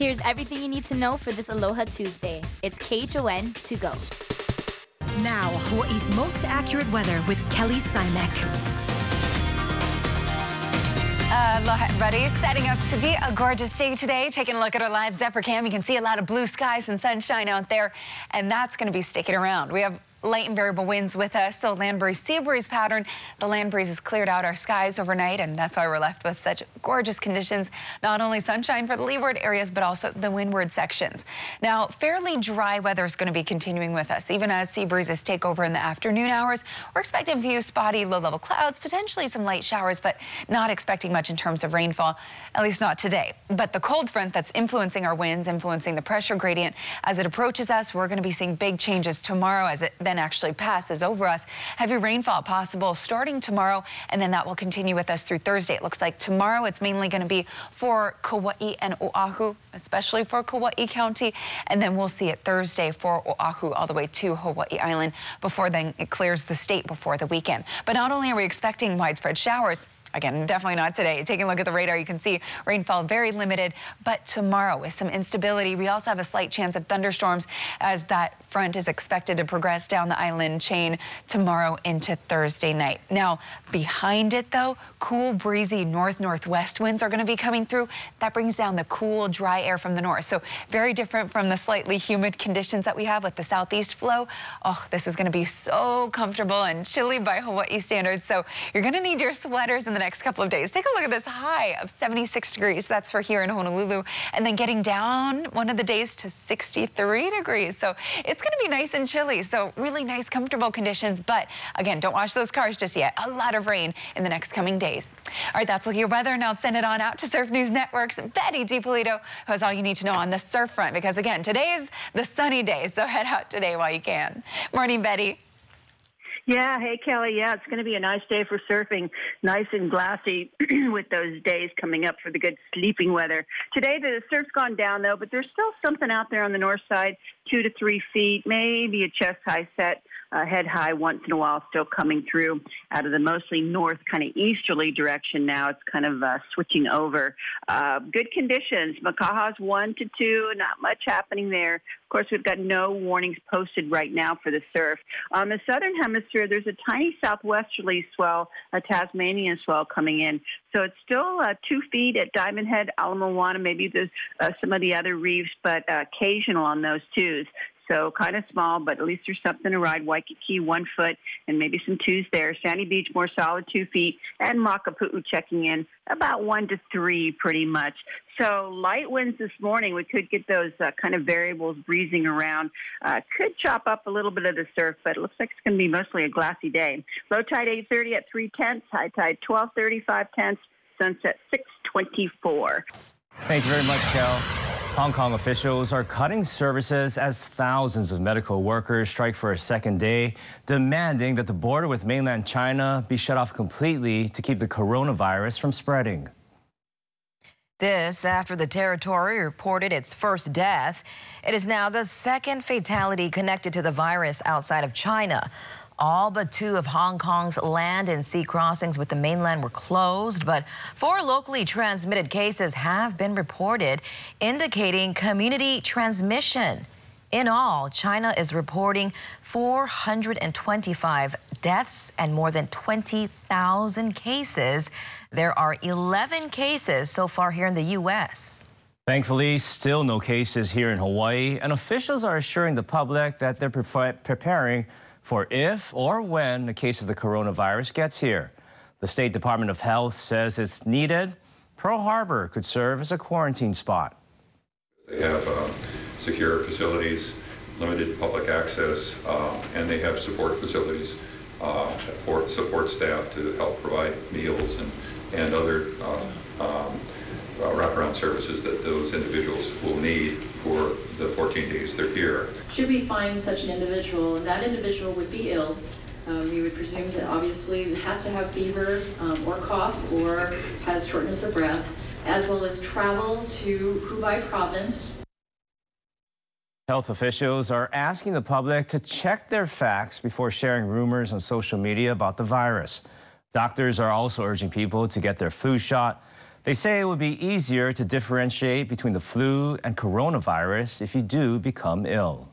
Here's everything you need to know for this Aloha Tuesday. It's KHON to go. Now, Hawaii's most accurate weather with Kelly Simek. Aloha, everybody. Setting up to be a gorgeous day today. Taking a look at our live Zephyr cam, you can see a lot of blue skies and sunshine out there, and that's going to be sticking around. We have light and variable winds with us. So land breeze, sea breeze pattern. The land breeze has cleared out our skies overnight, and that's why we're left with such gorgeous conditions. Not only sunshine for the leeward areas, but also the windward sections. Now, fairly dry weather is going to be continuing with us, even as sea breezes take over in the afternoon hours. We're expecting a few spotty low-level clouds, potentially some light showers, but not expecting much in terms of rainfall, at least not today. But the cold front that's influencing our winds, influencing the pressure gradient, as it approaches us, we're going to be seeing big changes tomorrow as it then actually passes over us. Heavy rainfall possible starting tomorrow, and then that will continue with us through Thursday. It looks like tomorrow it's mainly going to be for Kauai and Oahu, especially for Kauai County, and then we'll see it Thursday for Oahu all the way to Hawaii Island before then it clears the state before the weekend. But not only are we expecting widespread showers, Again, definitely not today. Taking a look at the radar, you can see rainfall very limited, but tomorrow with some instability, we also have a slight chance of thunderstorms as that front is expected to progress down the island chain tomorrow into Thursday night. Now, behind it though, cool, breezy north-northwest winds are going to be coming through. That brings down the cool, dry air from the north. So very different from the slightly humid conditions that we have with the southeast flow. Oh, this is going to be so comfortable and chilly by Hawaii standards. So you're going to need your sweaters in the next couple of days. Take a look at this high of 76 degrees. That's for here in Honolulu. And then getting down one of the days to 63 degrees. So it's going to be nice and chilly. So really nice, comfortable conditions. But again, don't wash those cars just yet. A lot of rain in the next coming days. All right, that's looking at your weather. Now I'll send it on out to Surf News Network's Betty DiPolito, who has all you need to know on the surf front. Because again, today's the sunny day. So head out today while you can. Morning, Betty. Yeah, hey Kelly. Yeah, it's going to be a nice day for surfing. Nice and glassy with those days coming up for the good sleeping weather. Today the surf's gone down though, but there's still something out there on the north side, two to three feet, maybe a chest high set uh, head high once in a while, still coming through out of the mostly north, kind of easterly direction now. It's kind of uh, switching over. Uh, good conditions. Makaha's one to two, not much happening there. Of course, we've got no warnings posted right now for the surf. On the southern hemisphere, there's a tiny southwesterly swell, a Tasmanian swell coming in. So it's still uh, two feet at Diamond Head, Ala Moana, maybe uh, some of the other reefs, but uh, occasional on those twos. So kind of small, but at least there's something to ride. Waikiki, one foot, and maybe some twos there. Sandy Beach, more solid, two feet. And Makapu'u checking in about one to three, pretty much. So light winds this morning. We could get those uh, kind of variables breezing around. Uh, could chop up a little bit of the surf, but it looks like it's going to be mostly a glassy day. Low tide 8:30 at three tenths. High tide 12:35 tenths. Sunset 6:24. Thank you very much, Cal. Hong Kong officials are cutting services as thousands of medical workers strike for a second day, demanding that the border with mainland China be shut off completely to keep the coronavirus from spreading. This after the territory reported its first death. It is now the second fatality connected to the virus outside of China. All but two of Hong Kong's land and sea crossings with the mainland were closed, but four locally transmitted cases have been reported, indicating community transmission. In all, China is reporting 425 deaths and more than 20,000 cases. There are 11 cases so far here in the U.S. Thankfully, still no cases here in Hawaii, and officials are assuring the public that they're pre preparing for if or when a case of the coronavirus gets here. The State Department of Health says it's needed. Pearl Harbor could serve as a quarantine spot. They have um, secure facilities, limited public access, um, and they have support facilities uh, for support staff to help provide meals and, and other uh, um, uh, wraparound services that those individuals will need for the 14 days they're here. Should we find such an individual, and that individual would be ill, um, we would presume that obviously has to have fever um, or cough or has shortness of breath, as well as travel to Hubei province. Health officials are asking the public to check their facts before sharing rumors on social media about the virus. Doctors are also urging people to get their flu shot. They say it would be easier to differentiate between the flu and coronavirus if you do become ill.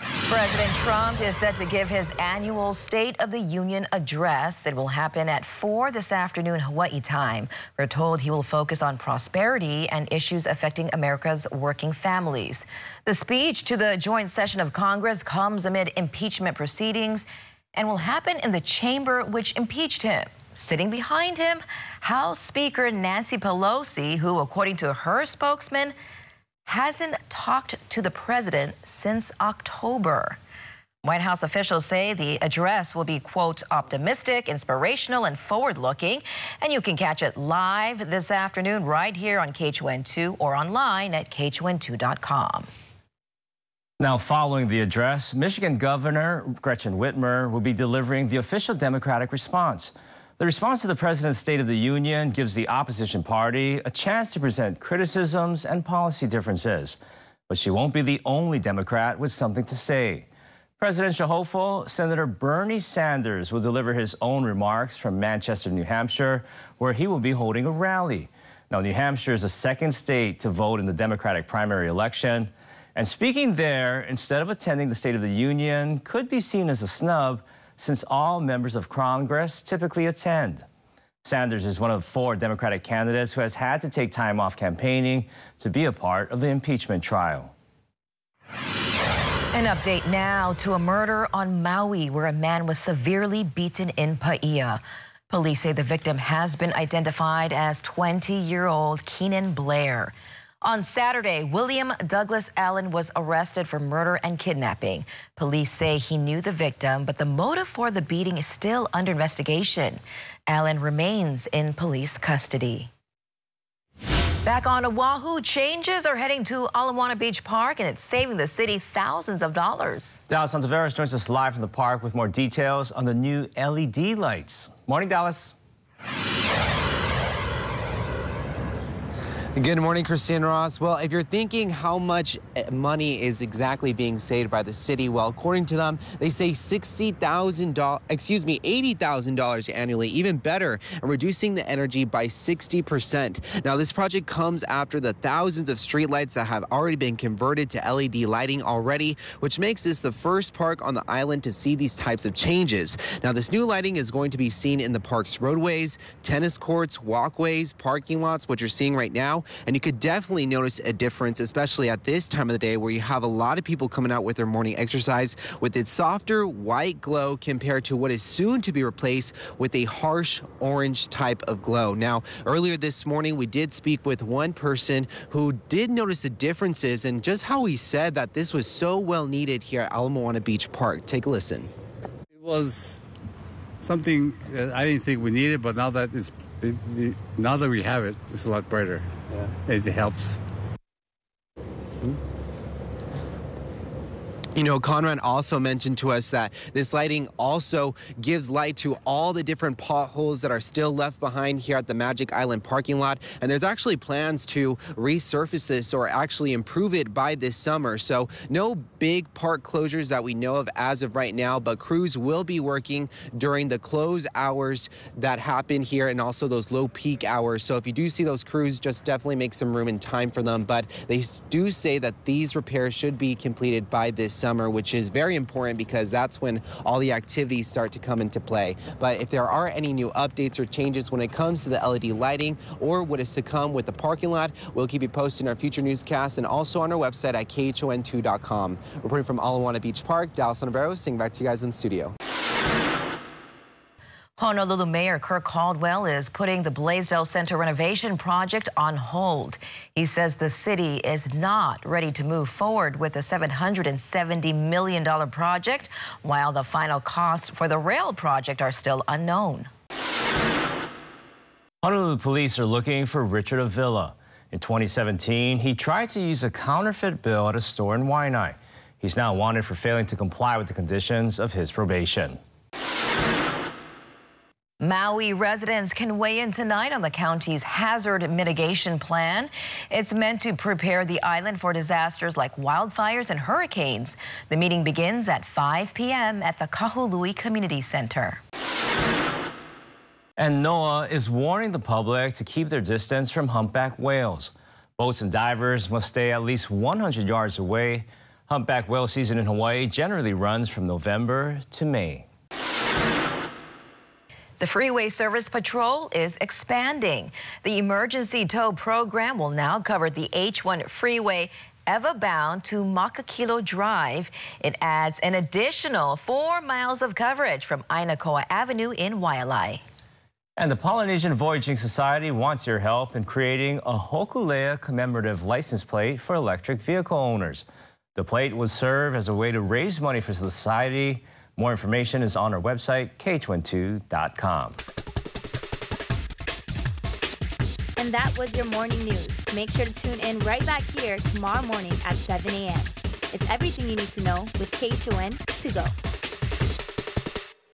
President Trump is set to give his annual State of the Union address. It will happen at 4 this afternoon Hawaii time. We're told he will focus on prosperity and issues affecting America's working families. The speech to the joint session of Congress comes amid impeachment proceedings and will happen in the chamber which impeached him. Sitting behind him, House Speaker Nancy Pelosi, who, according to her spokesman, hasn't talked to the president since October. White House officials say the address will be, quote, optimistic, inspirational, and forward looking. And you can catch it live this afternoon right here on KHON2 or online at KHON2.com. Now, following the address, Michigan Governor Gretchen Whitmer will be delivering the official Democratic response. The response to the President's State of the Union gives the opposition party a chance to present criticisms and policy differences. But she won't be the only Democrat with something to say. Presidential hopeful Senator Bernie Sanders will deliver his own remarks from Manchester, New Hampshire, where he will be holding a rally. Now, New Hampshire is the second state to vote in the Democratic primary election. And speaking there instead of attending the State of the Union could be seen as a snub since all members of Congress typically attend. Sanders is one of four Democratic candidates who has had to take time off campaigning to be a part of the impeachment trial. An update now to a murder on Maui where a man was severely beaten in Paia. Police say the victim has been identified as 20 year old Keenan Blair. On Saturday, William Douglas Allen was arrested for murder and kidnapping. Police say he knew the victim, but the motive for the beating is still under investigation. Allen remains in police custody. Back on Oahu, changes are heading to Ala Moana Beach Park, and it's saving the city thousands of dollars. Dallas Santaveras joins us live from the park with more details on the new LED lights. Morning, Dallas. Good morning, Christine Ross. Well, if you're thinking how much eh, money is exactly being saved by the city, well, according to them, they say $60,000, excuse me, $80,000 annually, even better, and reducing the energy by 60%. Now, this project comes after the thousands of streetlights that have already been converted to LED lighting already, which makes this the first park on the island to see these types of changes. Now, this new lighting is going to be seen in the park's roadways, tennis courts, walkways, parking lots, what you're seeing right now and you could definitely notice a difference, especially at this time of the day where you have a lot of people coming out with their morning exercise with its softer white glow compared to what is soon to be replaced with a harsh orange type of glow. Now, earlier this morning, we did speak with one person who did notice the differences and just how he said that this was so well needed here at Ala Moana Beach Park. Take a listen. It was something I didn't think we needed, but now that it's it, it, now that we have it, it's a lot brighter. Yeah. It helps. You know, Conrad also mentioned to us that this lighting also gives light to all the different potholes that are still left behind here at the Magic Island parking lot. And there's actually plans to resurface this or actually improve it by this summer. So no big park closures that we know of as of right now, but crews will be working during the close hours that happen here and also those low peak hours. So if you do see those crews, just definitely make some room and time for them. But they do say that these repairs should be completed by this summer, which is very important because that's when all the activities start to come into play. But if there are any new updates or changes when it comes to the LED lighting or what is to come with the parking lot, we'll keep you posted in our future newscasts and also on our website at KHON2.com. Reporting from Ala Moana Beach Park, Dallas Navarro, saying back to you guys in the studio. Honolulu Mayor Kirk Caldwell is putting the Blaisdell Center renovation project on hold. He says the city is not ready to move forward with the $770 million project, while the final costs for the rail project are still unknown. Honolulu police are looking for Richard Avila. In 2017, he tried to use a counterfeit bill at a store in Waianae. He's now wanted for failing to comply with the conditions of his probation. Maui residents can weigh in tonight on the county's hazard mitigation plan. It's meant to prepare the island for disasters like wildfires and hurricanes. The meeting begins at 5 p.m. at the Kahului Community Center. And NOAA is warning the public to keep their distance from humpback whales. Boats and divers must stay at least 100 yards away. Humpback whale season in Hawaii generally runs from November to May. The Freeway Service Patrol is expanding. The emergency tow program will now cover the H1 freeway Ewa bound to Makakilo Drive. It adds an additional four miles of coverage from Ainakoa Avenue in Waialae. And the Polynesian Voyaging Society wants your help in creating a Hokulea commemorative license plate for electric vehicle owners. The plate would serve as a way to raise money for society. More information is on our website, KHON2.com. And that was your morning news. Make sure to tune in right back here tomorrow morning at 7 a.m. It's everything you need to know with KHON to go.